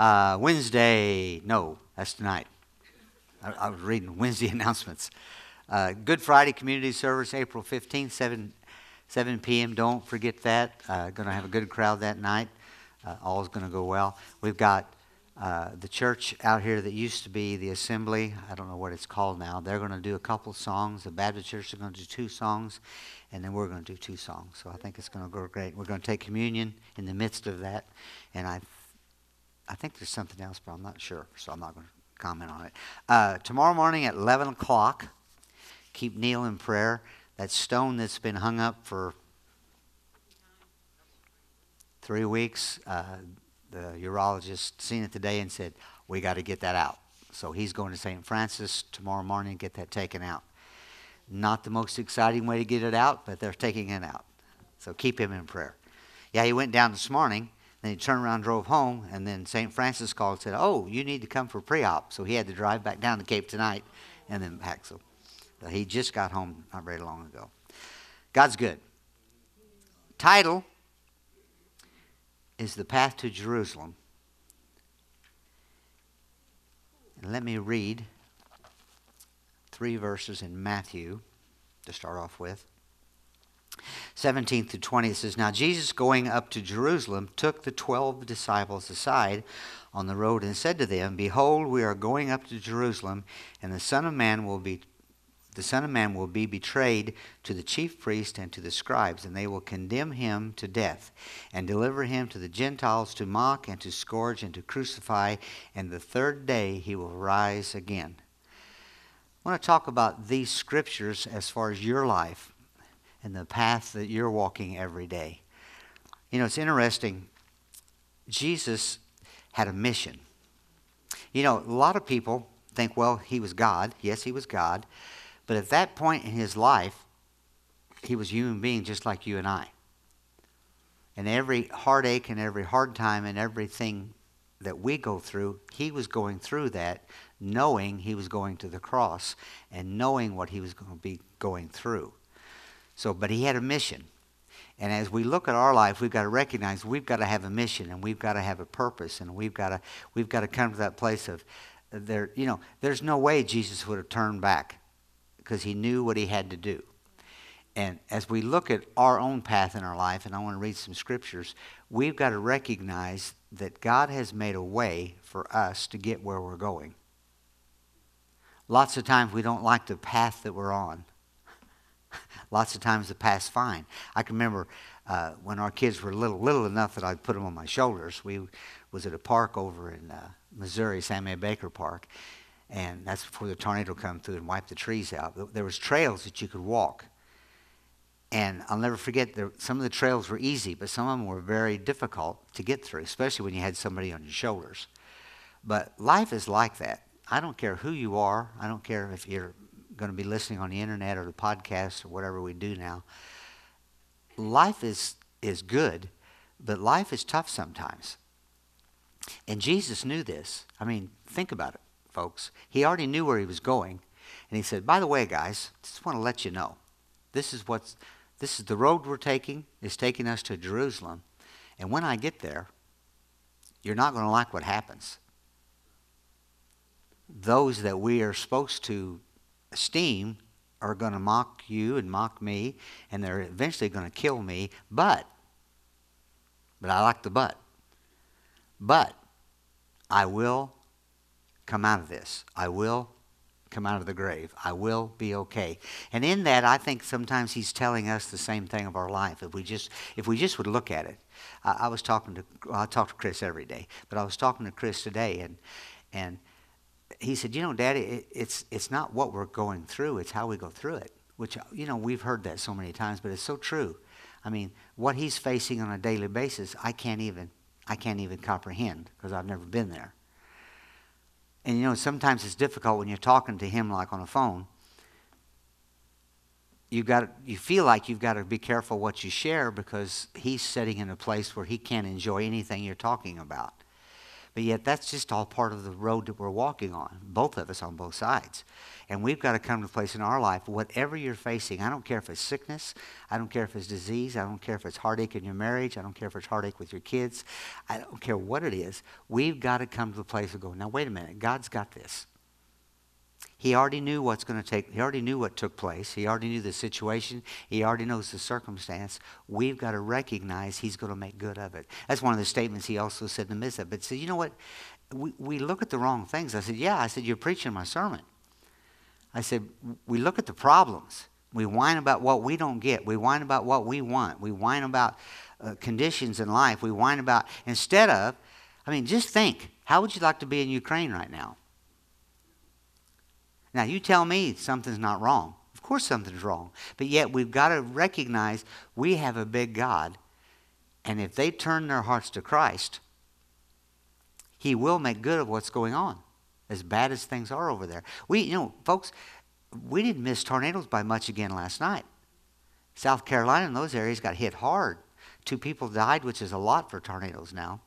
Uh, Wednesday, no, that's tonight. I, I was reading Wednesday announcements. Uh, Good Friday community service, April 15th, 7, 7 p.m. Don't forget that. Uh, going to have a good crowd that night. Uh, all is going to go well. We've got uh, the church out here that used to be the assembly. I don't know what it's called now. They're going to do a couple songs. The Baptist church is going to do two songs, and then we're going to do two songs. So I think it's going to go great. We're going to take communion in the midst of that, and I, I think there's something else, but I'm not sure, so I'm not going to comment on it. Uh, tomorrow morning at 11 o'clock, keep Neil in prayer. That stone that's been hung up for three weeks, uh, the urologist seen it today and said, we got to get that out. So he's going to St. Francis tomorrow morning get that taken out. Not the most exciting way to get it out, but they're taking it out. So keep him in prayer. Yeah, he went down this morning, then he turned around, drove home, and then St. Francis called and said, Oh, you need to come for pre op. So he had to drive back down to Cape tonight and then back. So uh, he just got home not very long ago. God's good. Title is the path to Jerusalem. And let me read three verses in Matthew to start off with. 17 to 20 it says now jesus going up to jerusalem took the twelve disciples aside on the road and said to them behold we are going up to jerusalem and the son of man will be the Son of Man will be betrayed to the chief priests and to the scribes, and they will condemn him to death, and deliver him to the Gentiles to mock and to scourge and to crucify, and the third day he will rise again. I want to talk about these scriptures as far as your life and the path that you're walking every day. You know, it's interesting. Jesus had a mission. You know, a lot of people think, well, he was God. Yes, he was God. But at that point in his life, he was a human being just like you and I. And every heartache and every hard time and everything that we go through, he was going through that, knowing he was going to the cross and knowing what he was going to be going through. So, but he had a mission. And as we look at our life, we've got to recognize we've got to have a mission and we've got to have a purpose and we've got to we've got to come to that place of there. You know, there's no way Jesus would have turned back because he knew what he had to do. And as we look at our own path in our life, and I want to read some scriptures, we've got to recognize that God has made a way for us to get where we're going. Lots of times we don't like the path that we're on. Lots of times the path's fine. I can remember uh, when our kids were little, little enough that I'd put them on my shoulders. We was at a park over in uh, Missouri, Sam A. Baker Park, and that's before the tornado come through and wiped the trees out. There was trails that you could walk. And I'll never forget, there, some of the trails were easy, but some of them were very difficult to get through, especially when you had somebody on your shoulders. But life is like that. I don't care who you are. I don't care if you're going to be listening on the internet or the podcast or whatever we do now. Life is, is good, but life is tough sometimes. And Jesus knew this. I mean, think about it folks. He already knew where he was going. And he said, By the way, guys, just want to let you know. This is what's this is the road we're taking, is taking us to Jerusalem. And when I get there, you're not going to like what happens. Those that we are supposed to esteem are going to mock you and mock me, and they're eventually going to kill me. But, but I like the but. But I will come out of this. I will come out of the grave. I will be okay. And in that, I think sometimes he's telling us the same thing of our life. If we just, if we just would look at it. I, I was talking to, well, I talk to Chris every day, but I was talking to Chris today, and and he said, you know, Daddy, it, it's it's not what we're going through; it's how we go through it. Which uh, you know we've heard that so many times, but it's so true. I mean, what he's facing on a daily basis, I can't even I can't even comprehend because I've never been there. And you know, sometimes it's difficult when you're talking to him like on a phone. You got you feel like you've got to be careful what you share because he's sitting in a place where he can't enjoy anything you're talking about. But yet, that's just all part of the road that we're walking on, both of us on both sides. And we've got to come to a place in our life, whatever you're facing, I don't care if it's sickness, I don't care if it's disease, I don't care if it's heartache in your marriage, I don't care if it's heartache with your kids, I don't care what it is, we've got to come to the place of going, now wait a minute, God's got this. He already knew what's going to take, he already knew what took place. He already knew the situation. He already knows the circumstance. We've got to recognize he's going to make good of it. That's one of the statements he also said in the midst of. But said, you know what? We, we look at the wrong things. I said, yeah. I said, you're preaching my sermon. I said, we look at the problems. We whine about what we don't get. We whine about what we want. We whine about uh, conditions in life. We whine about, instead of, I mean, just think how would you like to be in Ukraine right now? Now, you tell me something's not wrong. Of course, something's wrong. But yet, we've got to recognize we have a big God. And if they turn their hearts to Christ, He will make good of what's going on as bad as things are over there. We, you know, folks, we didn't miss tornadoes by much again last night. South Carolina and those areas got hit hard. Two people died, which is a lot for tornadoes now.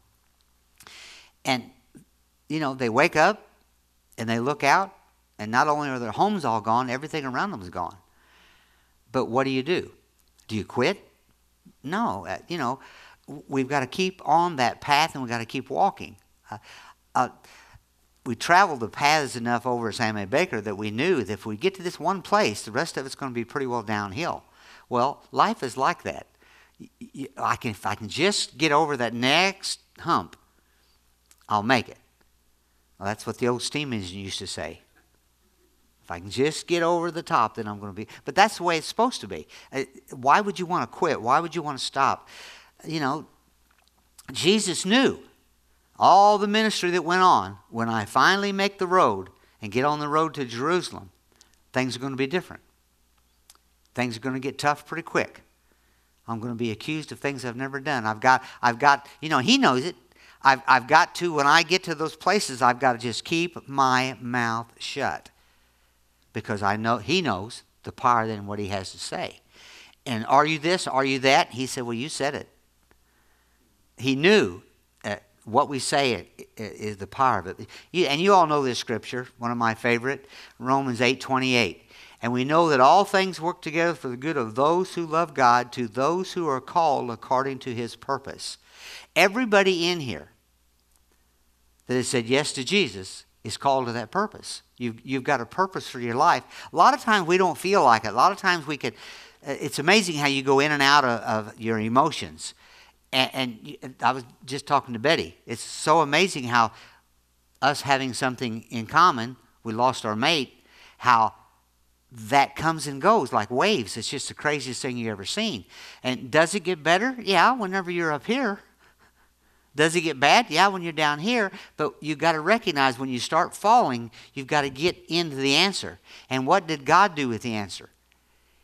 And, you know, they wake up and they look out, and not only are their homes all gone, everything around them is gone. But what do you do? Do you quit? No. Uh, you know, we've got to keep on that path and we've got to keep walking. Uh, uh, we traveled the paths enough over Sam A. Baker that we knew that if we get to this one place, the rest of it's going to be pretty well downhill. Well, life is like that. I can, if I can just get over that next hump, I'll make it. Well, that's what the old steam engine used to say. If I can just get over the top, then I'm going to be. But that's the way it's supposed to be. Uh, why would you want to quit? Why would you want to stop? You know, Jesus knew all the ministry that went on, when I finally make the road and get on the road to Jerusalem, things are going to be different. Things are going to get tough pretty quick. I'm going to be accused of things I've never done. I've got, I've got, you know, he knows it. I've, I've got to, when I get to those places, I've got to just keep my mouth shut. Because I know, he knows the power than what he has to say. And are you this? Are you that? He said, well, you said it. He knew uh, what we say is the power of it. and you all know this scripture, one of my favorite, Romans 8 28. And we know that all things work together for the good of those who love God, to those who are called according to his purpose. Everybody in here that has said yes to Jesus is called to that purpose. You've, you've got a purpose for your life. A lot of times we don't feel like it. A lot of times we could, uh, it's amazing how you go in and out of, of your emotions. And, and I was just talking to Betty. It's so amazing how us having something in common, we lost our mate, how that comes and goes like waves. It's just the craziest thing you've ever seen. And does it get better? Yeah, whenever you're up here. Does it get bad? Yeah, when you're down here. But you've got to recognize when you start falling, you've got to get into the answer. And what did God do with the answer?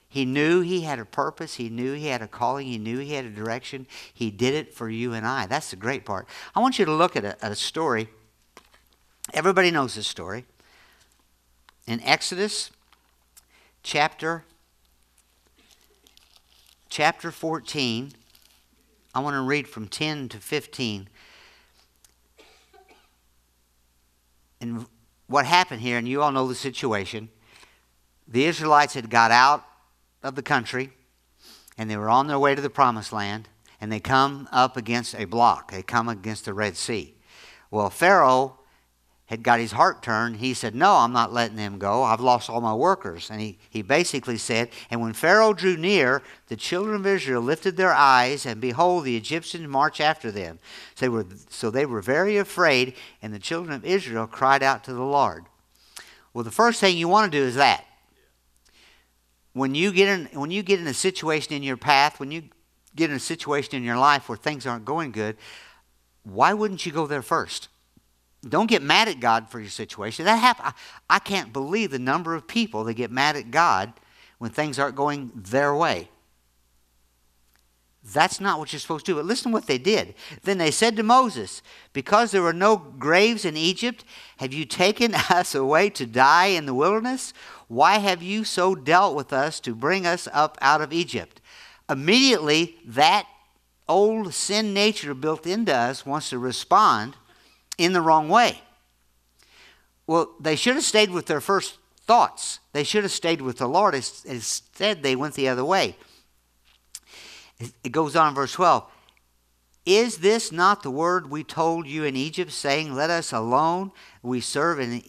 He knew he had a purpose. He knew he had a calling. He knew he had a direction. He did it for you and I. That's the great part. I want you to look at a, a story. Everybody knows this story. In Exodus chapter chapter 14, I want to read from 10 to 15. And what happened here, and you all know the situation. The Israelites had got out of the country, and they were on their way to the promised land, and they come up against a block. They come against the Red Sea. Well, Pharaoh had got his heart turned. He said, No, I'm not letting them go. I've lost all my workers. And he, he basically said, And when Pharaoh drew near, the children of Israel lifted their eyes, and behold, the Egyptians marched after them. So they were, so they were very afraid, and the children of Israel cried out to the Lord. Well, the first thing you want to do is that when you get in when you get in a situation in your path, when you get in a situation in your life where things aren't going good, why wouldn't you go there first? Don't get mad at God for your situation. That happen. I, I can't believe the number of people that get mad at God when things aren't going their way. That's not what you're supposed to do. But listen to what they did. Then they said to Moses, Because there were no graves in Egypt, have you taken us away to die in the wilderness? Why have you so dealt with us to bring us up out of Egypt? Immediately, that old sin nature built into us wants to respond in the wrong way. Well, they should have stayed with their first thoughts. They should have stayed with the Lord. Instead, they went the other way. It goes on in verse 12. Is this not the word we told you in Egypt, saying, Let us alone, we serve and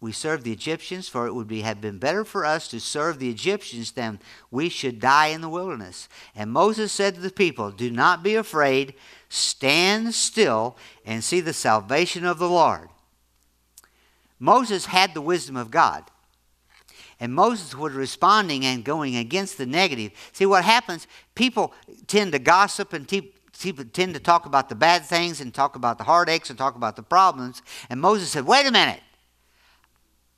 we serve the Egyptians, for it would be, have been better for us to serve the Egyptians than we should die in the wilderness. And Moses said to the people, Do not be afraid, stand still and see the salvation of the Lord. Moses had the wisdom of God. And Moses was responding and going against the negative. See, what happens, people tend to gossip and people tend to talk about the bad things and talk about the heartaches and talk about the problems. And Moses said, wait a minute.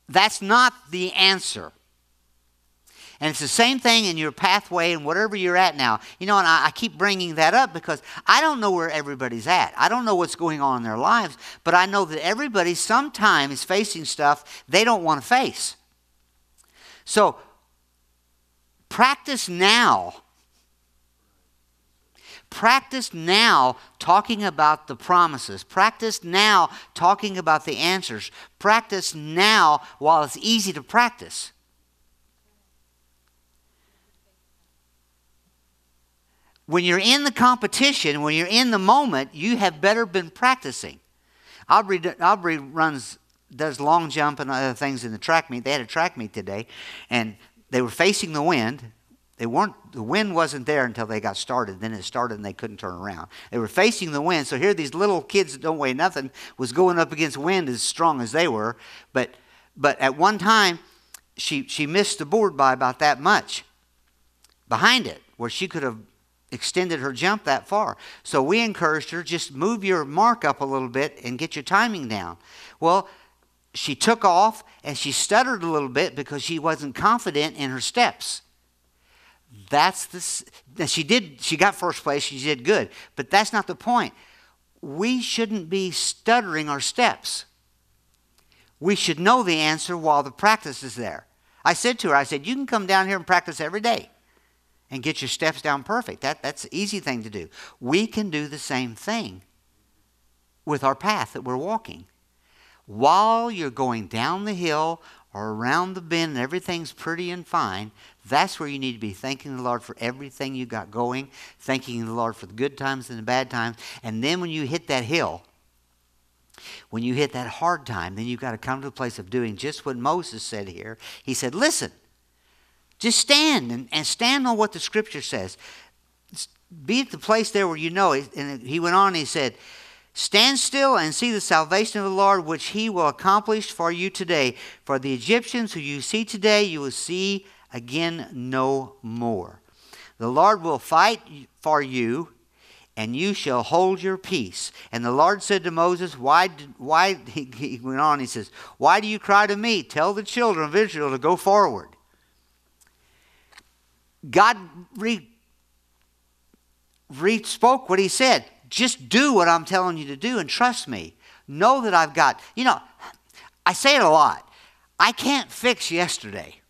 That's not the answer. And it's the same thing in your pathway and whatever you're at now. You know, and I, I, keep bringing that up because I don't know where everybody's at. I don't know what's going on in their lives, but I know that everybody sometime is facing stuff they don't want to face. So practice now. Practice now talking about the promises. Practice now talking about the answers. Practice now while it's easy to practice. When you're in the competition, when you're in the moment, you have better been practicing. Aubrey, Aubrey runs does long jump and other things in the track meet. They had a track meet today, and they were facing the wind. They weren't. The wind wasn't there until they got started. Then it started, and they couldn't turn around. They were facing the wind. So here, these little kids that don't weigh nothing was going up against wind as strong as they were. But but at one time, she she missed the board by about that much behind it, where she could have extended her jump that far. So we encouraged her just move your mark up a little bit and get your timing down. Well, she took off and she stuttered a little bit because she wasn't confident in her steps. That's the she did she got first place, she did good, but that's not the point. We shouldn't be stuttering our steps. We should know the answer while the practice is there. I said to her, I said, you can come down here and practice every day and get your steps down perfect. That, that's an easy thing to do. We can do the same thing with our path that we're walking while you're going down the hill or around the bend and everything's pretty and fine, that's where you need to be thanking the Lord for everything you got going, thanking the Lord for the good times and the bad times. And then when you hit that hill, when you hit that hard time, then you've got to come to the place of doing just what Moses said here. He said, Listen, just stand and, and stand on what the scripture says. Be at the place there where you know it. And he went on, he said, Stand still and see the salvation of the Lord, which he will accomplish for you today. For the Egyptians who you see today, you will see again no more. The Lord will fight for you, and you shall hold your peace. And the Lord said to Moses, Why, why he went on, he says, Why do you cry to me? Tell the children of Israel to go forward. God re, re spoke what he said just do what I'm telling you to do and trust me. Know that I've got, you know, I say it a lot. I can't fix yesterday.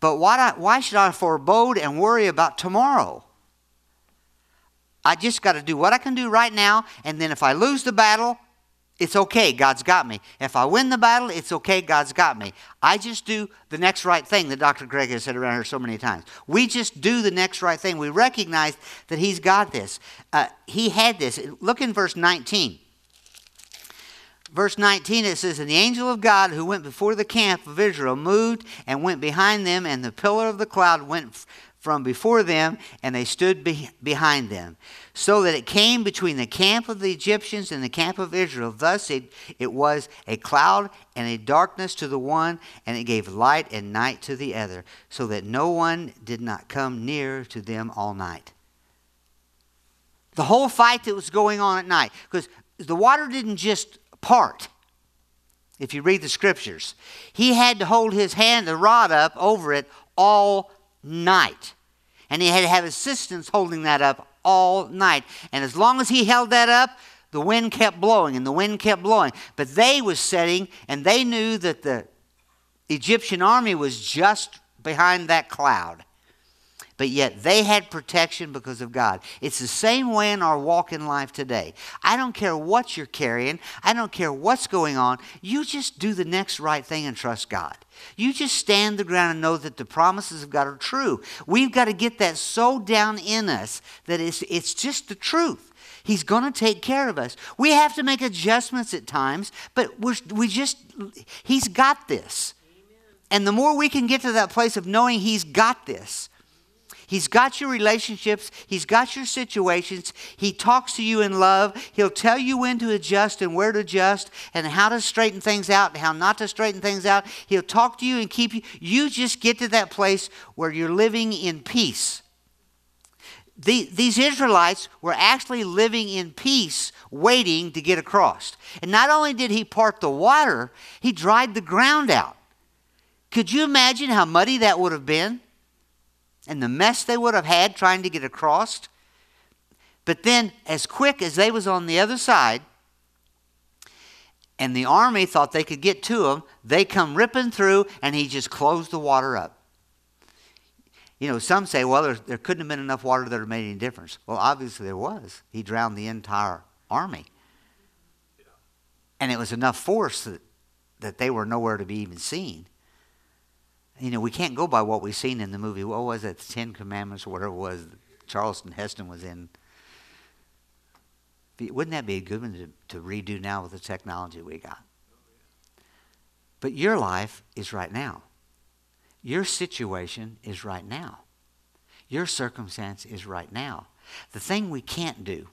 But why, why should I forebode and worry about tomorrow? I just got to do what I can do right now, and then if I lose the battle, it's okay, God's got me. If I win the battle, it's okay, God's got me. I just do the next right thing that Dr. Greg has said around here so many times. We just do the next right thing. We recognize that He's got this. Uh, he had this. Look in verse 19. Verse 19 it says, And the angel of God who went before the camp of Israel moved and went behind them, and the pillar of the cloud went from before them, and they stood be- behind them, so that it came between the camp of the Egyptians and the camp of Israel. Thus it, it was a cloud and a darkness to the one, and it gave light and night to the other, so that no one did not come near to them all night. The whole fight that was going on at night, because the water didn't just part if you read the scriptures. He had to hold his hand, the rod up over it all night. And he had to have assistants holding that up all night. And as long as he held that up, the wind kept blowing and the wind kept blowing. But they was setting and they knew that the Egyptian army was just behind that cloud. But yet they had protection because of God. It's the same way in our walk in life today. I don't care what you're carrying, I don't care what's going on. You just do the next right thing and trust God. You just stand the ground and know that the promises of God are true. We've got to get that so down in us that it's, it's just the truth. He's going to take care of us. We have to make adjustments at times, but we're, we just, He's got this. And the more we can get to that place of knowing He's got this, He's got your relationships. He's got your situations. He talks to you in love. He'll tell you when to adjust and where to adjust and how to straighten things out and how not to straighten things out. He'll talk to you and keep you. You just get to that place where you're living in peace. The, these Israelites were actually living in peace, waiting to get across. And not only did he part the water, he dried the ground out. Could you imagine how muddy that would have been? And the mess they would have had trying to get across. But then, as quick as they was on the other side, and the army thought they could get to him, they come ripping through, and he just closed the water up. You know, some say, well, there, there couldn't have been enough water that would have made any difference. Well, obviously there was. He drowned the entire army. And it was enough force that, that they were nowhere to be even seen you know, we can't go by what we've seen in the movie. What was it? The Ten Commandments or whatever it was Charlton Heston was in. Wouldn't that be a good one to, to redo now with the technology we got? But your life is right now. Your situation is right now. Your circumstance is right now. The thing we can't do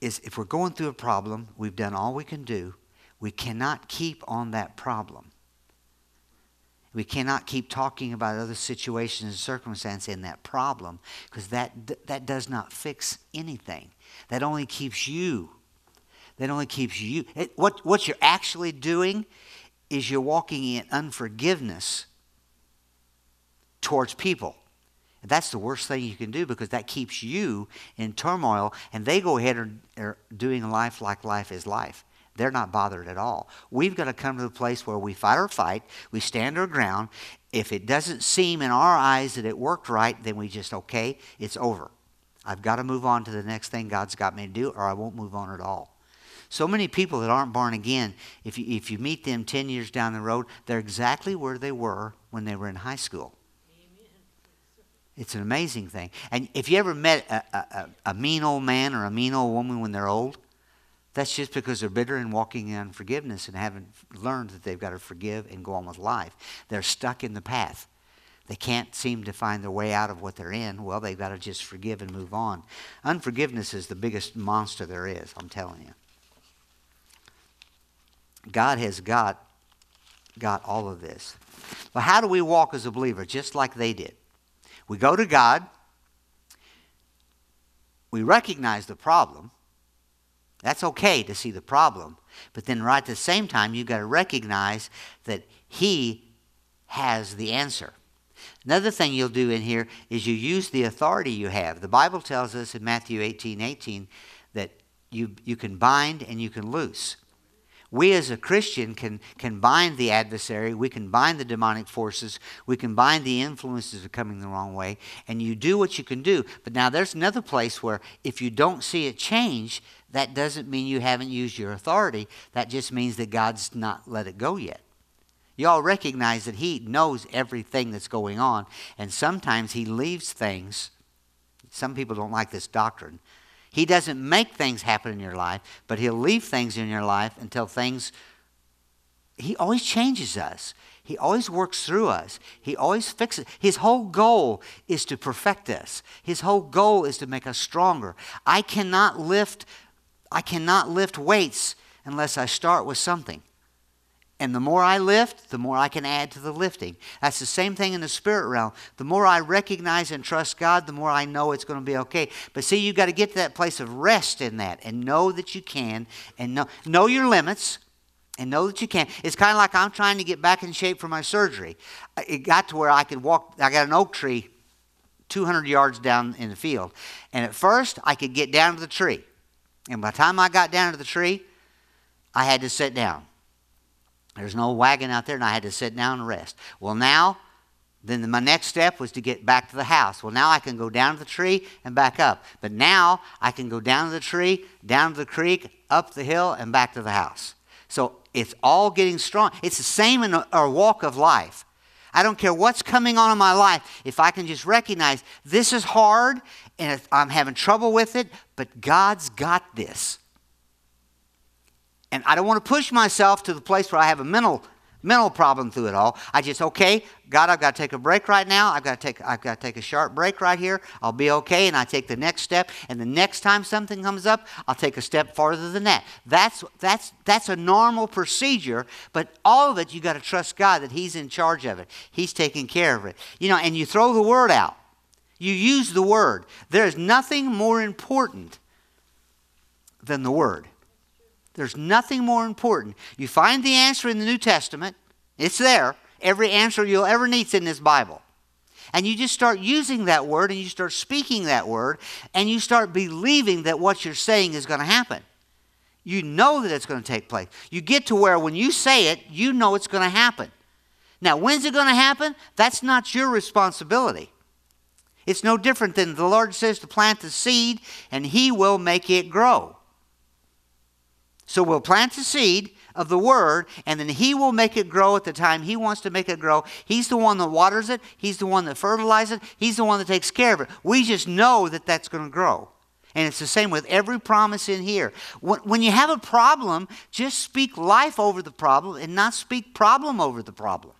is if we're going through a problem, we've done all we can do, we cannot keep on that problem. We cannot keep talking about other situations and circumstances in that problem because that, that does not fix anything. That only keeps you. That only keeps you. It, what, what you're actually doing is you're walking in unforgiveness towards people. And that's the worst thing you can do because that keeps you in turmoil and they go ahead and are doing life like life is life. They're not bothered at all. We've got to come to the place where we fight our fight, we stand our ground. If it doesn't seem in our eyes that it worked right, then we just, okay, it's over. I've got to move on to the next thing God's got me to do, or I won't move on at all. So many people that aren't born again, if you, if you meet them 10 years down the road, they're exactly where they were when they were in high school. It's an amazing thing. And if you ever met a, a, a, mean old man or a mean old woman when they're old, that's just because they're bitter and walking in unforgiveness and haven't learned that they've got to forgive and go on with life. They're stuck in the path. They can't seem to find their way out of what they're in. Well, they've got to just forgive and move on. Unforgiveness is the biggest monster there is, I'm telling you. God has got got all of this. But how do we walk as a believer? Just like they did. We go to God. We recognize the problem. That's okay to see the problem. But then, right at the same time, you've got to recognize that He has the answer. Another thing you'll do in here is you use the authority you have. The Bible tells us in Matthew 18 18 that you, you can bind and you can loose. We as a Christian can, can bind the adversary, we can bind the demonic forces, we can bind the influences of coming the wrong way, and you do what you can do. But now there's another place where if you don't see it change, that doesn't mean you haven't used your authority. That just means that God's not let it go yet. You all recognize that He knows everything that's going on, and sometimes He leaves things. Some people don't like this doctrine. He doesn't make things happen in your life, but He'll leave things in your life until things. He always changes us. He always works through us. He always fixes. His whole goal is to perfect us. His whole goal is to make us stronger. I cannot lift I cannot lift weights unless I start with something. And the more I lift, the more I can add to the lifting. That's the same thing in the spirit realm. The more I recognize and trust God, the more I know it's going to be okay. But see, you've got to get to that place of rest in that and know that you can and know, know your limits and know that you can. It's kind of like I'm trying to get back in shape for my surgery. It got to where I could walk, I got an oak tree 200 yards down in the field. And at first, I could get down to the tree. And by the time I got down to the tree, I had to sit down. There's no wagon out there, and I had to sit down and rest. Well, now, Then my next step was to get back to the house. Well, now I can go down to the tree and back up. But now I can go down to the tree, down to the creek, up the hill, and back to the house. So it's all getting strong. It's the same in our walk of life. I don't care what's coming on in my life. If I can just recognize this is hard and I'm having trouble with it, but God's got this. And I don't want to push myself to the place where I have a mental mental problem through it all. I just, okay, God, I've got to take a break right now. I've got to take, I've got to take a sharp break right here. I'll be okay. And I take the next step. And the next time something comes up, I'll take a step farther than that. That's, that's, that's a normal procedure. But all of it, you got to trust God that He's in charge of it. He's taking care of it. You know, and you throw the word out. You use the word. There's nothing more important than the word. There's nothing more important. You find the answer in the New Testament, it's there. Every answer you'll ever need is in this Bible. And you just start using that word and you start speaking that word and you start believing that what you're saying is going to happen. You know that it's going to take place. You get to where when you say it, you know it's going to happen. Now, when's it going to happen? That's not your responsibility. It's no different than the Lord says to plant the seed and He will make it grow. So we'll plant the seed of the word, and then he will make it grow at the time he wants to make it grow. He's the one that waters it, he's the one that fertilizes it, he's the one that takes care of it. We just know that that's going to grow. And it's the same with every promise in here. When you have a problem, just speak life over the problem and not speak problem over the problem.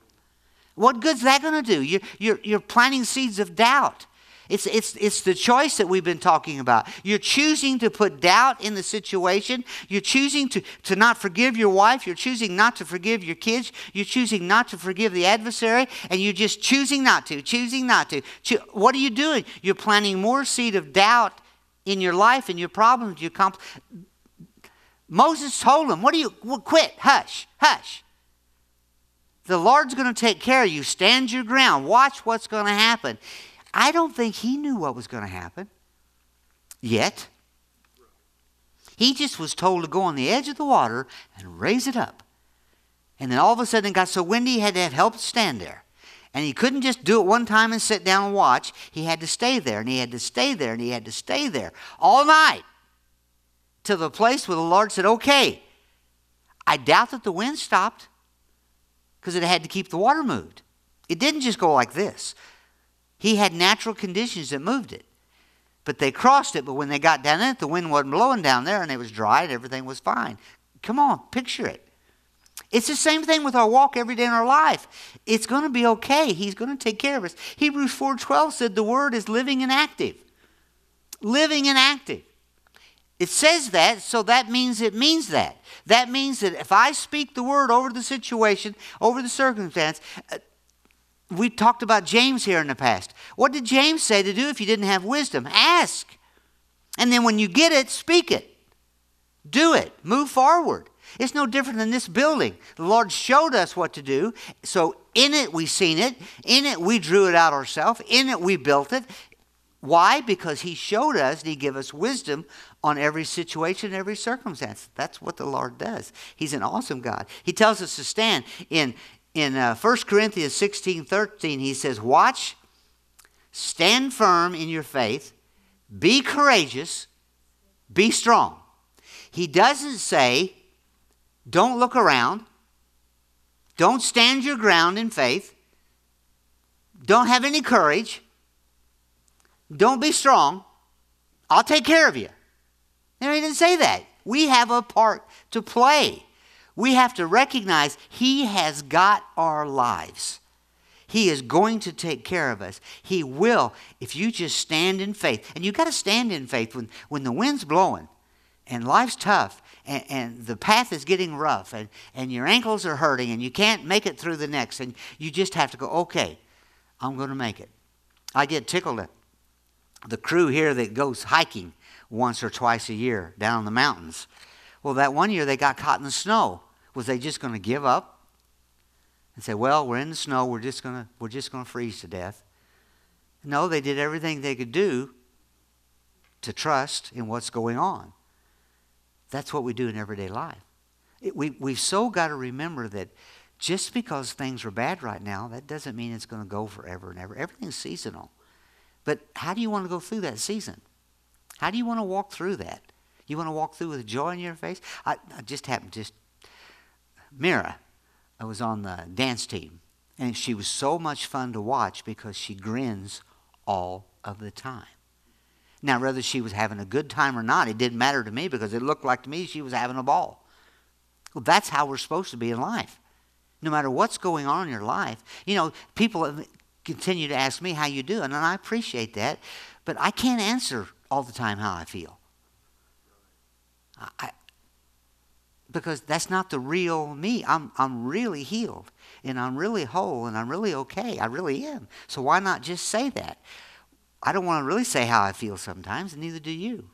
What good's that going to do? You're, you're, you're planting seeds of doubt. It's, it's, it's the choice that we've been talking about. You're choosing to put doubt in the situation. You're choosing to, to not forgive your wife. You're choosing not to forgive your kids. You're choosing not to forgive the adversary. And you're just choosing not to, choosing not to. Cho- what are you doing? You're planting more seed of doubt in your life and your problems. Your compl- Moses told him, What do you well, quit? Hush, hush. The Lord's going to take care of you. Stand your ground. Watch what's going to happen. I don't think he knew what was going to happen yet. He just was told to go on the edge of the water and raise it up. And then all of a sudden it got so windy he had to have help stand there. And he couldn't just do it one time and sit down and watch. He had to stay there and he had to stay there and he had to stay there all night to the place where the Lord said, Okay, I doubt that the wind stopped because it had to keep the water moved. It didn't just go like this. He had natural conditions that moved it. But they crossed it, but when they got down in it, the wind wasn't blowing down there and it was dry and everything was fine. Come on, picture it. It's the same thing with our walk every day in our life. It's going to be okay. He's going to take care of us. Hebrews 4:12 said the word is living and active. Living and active. It says that, so that means it means that. That means that if I speak the word over the situation, over the circumstance, uh, we talked about James here in the past. What did James say to do if you didn't have wisdom? Ask. And then when you get it, speak it. Do it. Move forward. It's no different than this building. The Lord showed us what to do. So in it, we seen it. In it, we drew it out ourselves. In it, we built it. Why? Because He showed us and He gave us wisdom on every situation, every circumstance. That's what the Lord does. He's an awesome God. He tells us to stand in, in uh, 1 Corinthians 16 13, he says, Watch, stand firm in your faith, be courageous, be strong. He doesn't say, Don't look around, don't stand your ground in faith, don't have any courage, don't be strong. I'll take care of you. No, he didn't say that. We have a part to play we have to recognize He has got our lives. He is going to take care of us. He will if you just stand in faith. And you've got to stand in faith when, when the wind's blowing and life's tough and, and, the path is getting rough and, and your ankles are hurting and you can't make it through the next. And you just have to go, okay, I'm going to make it. I get tickled at the crew here that goes hiking once or twice a year down in the mountains. Well, that one year they got caught in the snow. Was they just going to give up and say, "Well, we're in the snow. We're just going to we're just going to freeze to death"? No, they did everything they could do to trust in what's going on. That's what we do in everyday life. It, we we've so got to remember that just because things are bad right now, that doesn't mean it's going to go forever and ever. Everything's seasonal. But how do you want to go through that season? How do you want to walk through that? You want to walk through with joy in your face? I, I just happened, just, Mira, I was on the dance team, and she was so much fun to watch because she grins all of the time. Now, whether she was having a good time or not, it didn't matter to me because it looked like to me she was having a ball. Well, that's how we're supposed to be in life. No matter what's going on in your life, you know, people continue to ask me how you do, and I appreciate that, but I can't answer all the time how I feel. I, because that's not the real me. I'm, I'm really healed and I'm really whole and I'm really okay. I really am. So why not just say that? I don't want to really say how I feel sometimes, and neither do you.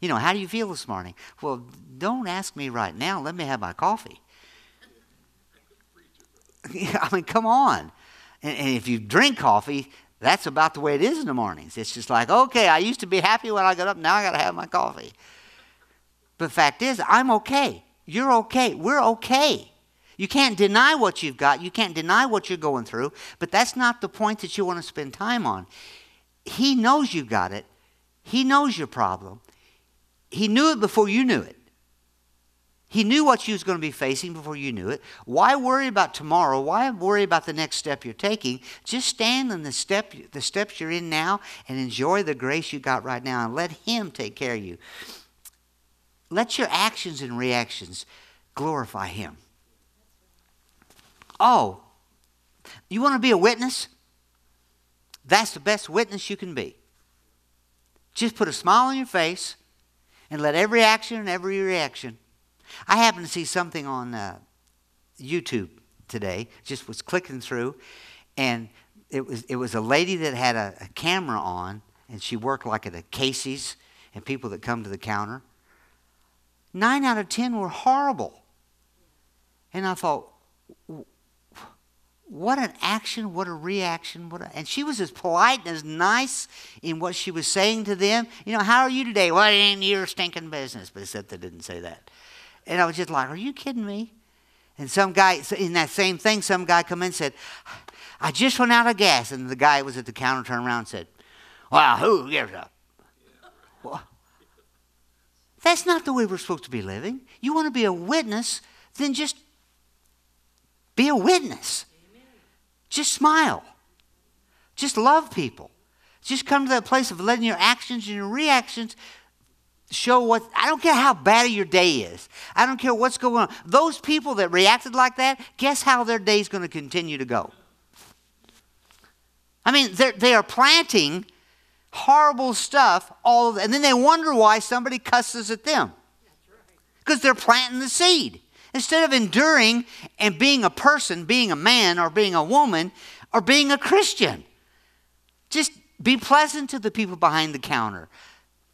You know, how do you feel this morning? Well, don't ask me right now. Let me have my coffee. I mean, come on. And, and, if you drink coffee, that's about the way it is in the mornings. It's just like, okay, I used to be happy when I got up. Now I got to have my coffee. But the fact is, I'm okay. You're okay. We're okay. You can't deny what you've got. You can't deny what you're going through. But that's not the point that you want to spend time on. He knows you've got it. He knows your problem. He knew it before you knew it. He knew what you was going to be facing before you knew it. Why worry about tomorrow? Why worry about the next step you're taking? Just stand in the step the steps you're in now and enjoy the grace you got right now and let him take care of you. Let your actions and reactions glorify him. Oh, you want to be a witness? That's the best witness you can be. Just put a smile on your face and let every action and every reaction. I happened to see something on uh, YouTube today, just was clicking through, and it was, it was a lady that had a, a camera on, and she worked like at a Casey's and people that come to the counter. Nine out of ten were horrible. And I thought, what an action, what a reaction, what a, and she was as polite and as nice in what she was saying to them. You know, how are you today? Well, it ain't your stinking business. But except they didn't say that. And I was just like, are you kidding me? And some guy, in that same thing, some guy come in and said, I just run out of gas. And the guy was at the counter turned around and said, well, who gives up? Well, that's not the way we're supposed to be living. You want to be a witness, then just be a witness. Just smile. Just love people. Just come to that place of letting your actions and your reactions show what I don't care how bad your day is. I don't care what's going on. Those people that reacted like that, guess how their day is going to continue to go? I mean, they are planting horrible stuff all of and then they wonder why somebody cusses at them. Because they're planting the seed. Instead of enduring and being a person, being a man or being a woman or being a Christian, just be pleasant to the people behind the counter.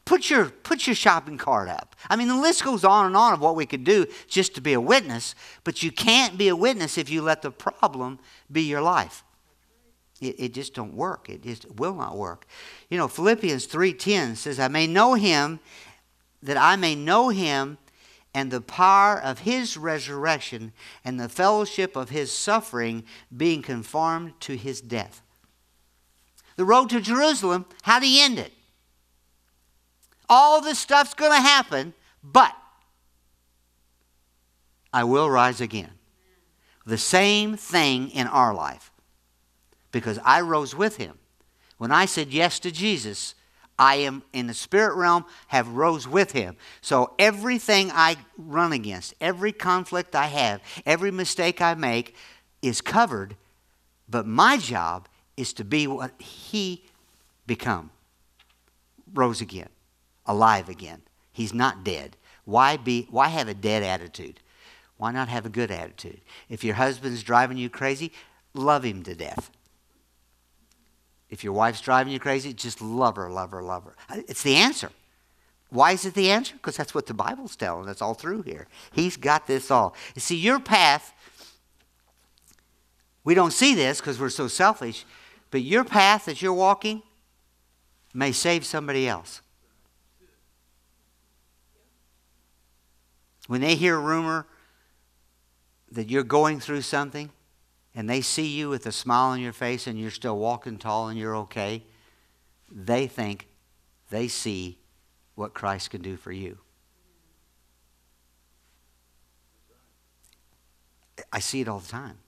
Put your, put your shopping cart up. I mean, the list goes on and on of what we could do just to be a witness, but you can't be a witness if you let the problem be your life. It, it just don't work. It just will not work. You know, Philippians 3.10 says, I may know him, that I may know him and the power of his resurrection and the fellowship of his suffering, being conformed to his death. The road to Jerusalem, how do you end it? All this stuff's going to happen, but I will rise again. The same thing in our life. Because I rose with him. When I said yes to Jesus, I am in the spirit realm, have rose with him. So everything I run against, every conflict I have, every mistake I make is covered. But my job is to be what he become. Rose again, alive again. He's not dead. Why be why have a dead attitude? Why not have a good attitude? If your husband's driving you crazy, love him to death. If your wife's driving you crazy, just love her, love her, love her. Uh, it's the answer. Why is it the answer? Because that's what the Bible's telling us all through here. He's got this all. You see, your path, we don't see this because we're so selfish, but your path that you're walking may save somebody else. When they hear a rumor that you're going through something and they see you with a smile on your face and you're still walking tall and you're okay, they think they see what Christ can do for you. I see it all the time.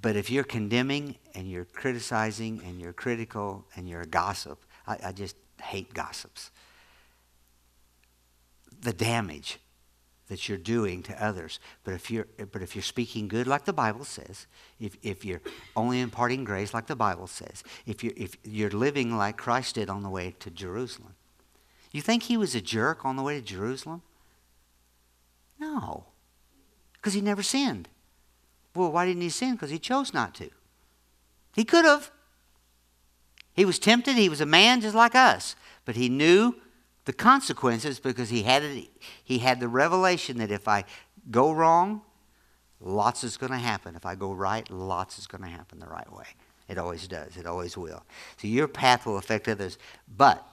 But if you're condemning and you're criticizing and you're critical and you're a gossip, I, I just hate gossips. The damage that you're doing to others. But if you're, but if you're speaking good, like the Bible says, if, if you're only imparting grace, like the Bible says, if you're, if you're living like Christ did on the way to Jerusalem, you think he was a jerk on the way to Jerusalem? No, because he never sinned. Well, why didn't he sin? Because he chose not to. He could have. He was tempted. He was a man just like us. But he knew the consequences because he had it, he had the revelation that if I go wrong, lots is going to happen. If I go right, lots is going to happen the right way. It always does. It always will. So your path will affect others. But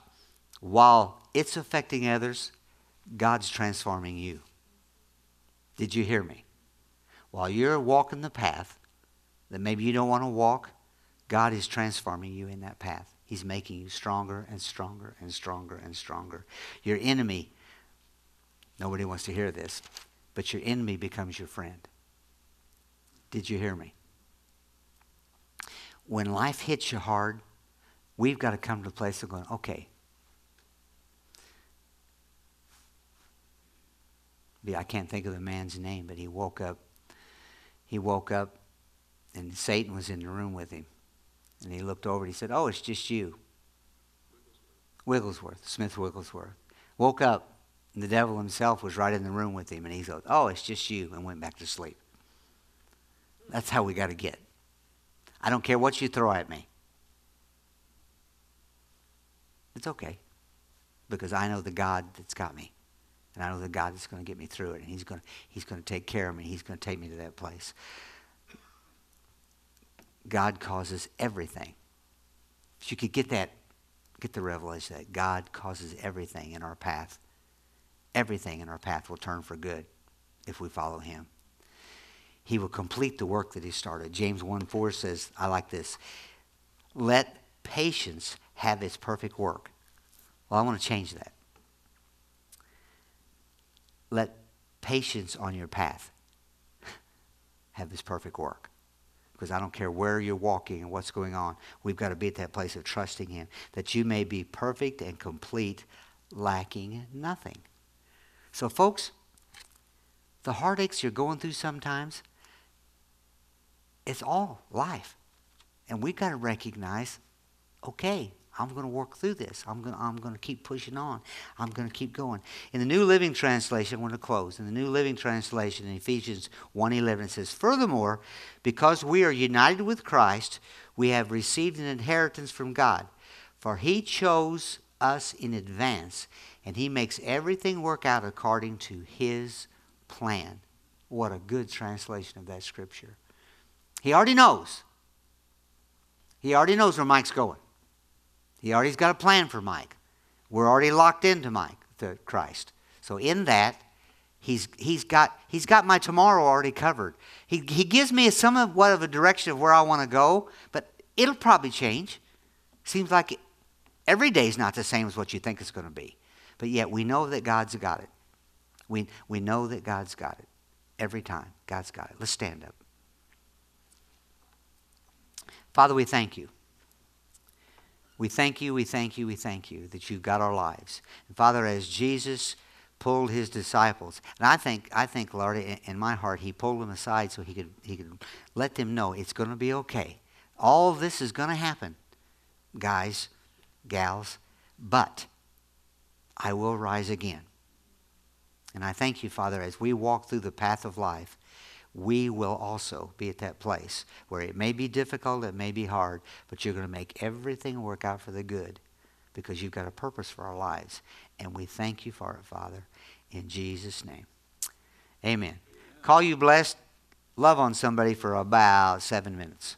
while it's affecting others, God's transforming you. Did you hear me? While you're walking the path that maybe you don't want to walk, God is transforming you in that path. He's making you stronger and stronger and stronger and stronger. Your enemy, nobody wants to hear this, but your enemy becomes your friend. Did you hear me? When life hits you hard, we've got to come to a place of going, okay. I can't think of the man's name, but he woke up. He woke up, and Satan was in the room with him. And he looked over and he said, Oh, it's just you. Wigglesworth, Smith Wigglesworth. Woke up, and the devil himself was right in the room with him. And he said, Oh, it's just you, and went back to sleep. That's how we got to get. I don't care what you throw at me. It's okay. Because I know the God that's got me. And I know the God that's going to get me through it. And He's going to, he's going to take care of me. He's going to take me to that place. God causes everything. If you could get that, get the revelation that God causes everything in our path. Everything in our path will turn for good if we follow Him. He will complete the work that He started. James 1 4 says, I like this. Let patience have its perfect work. Well, I want to change that. Let patience on your path have its perfect work because I don't care where you're walking and what's going on. We've got to be at that place of trusting Him that you may be perfect and complete, lacking nothing. So, folks, the heartaches you're going through sometimes, it's all life. And we've got to recognize okay, I'm going to work through this. I'm going to, I'm going to keep pushing on. I'm going to keep going. In the New Living Translation, I'm going to close. In the New Living Translation, in Ephesians 1.11, it says, Furthermore, because we are united with Christ, we have received an inheritance from God. For he chose us in advance, and he makes everything work out according to his plan. What a good translation of that scripture. He already knows. He already knows where Mike's going. He already's got a plan for Mike. We're already locked into Mike, to Christ. So in that, he's, he's, got, he's got my tomorrow already covered. He, he gives me a somewhat of a direction of where I want to go, but it'll probably change. Seems like every day's not the same as what you think it's going to be. But yet we know that God's got it. We, we know that God's got it. Every time, God's got it. Let's stand up. Father, we thank you. We thank you, we thank you, we thank you that you've got our lives. And Father, as Jesus pulled his disciples, and I think, I think, Lord, in my heart, he pulled them aside so he could, he could let them know it's going to be okay. All this is going to happen, guys, gals, but I will rise again. And I thank you, Father, as we walk through the path of life, we will also be at that place where it may be difficult, it may be hard, but you're going to make everything work out for the good because you've got a purpose for our lives. And we thank you for it, Father, in Jesus' name. Amen. Call you blessed. Love on somebody for about seven minutes.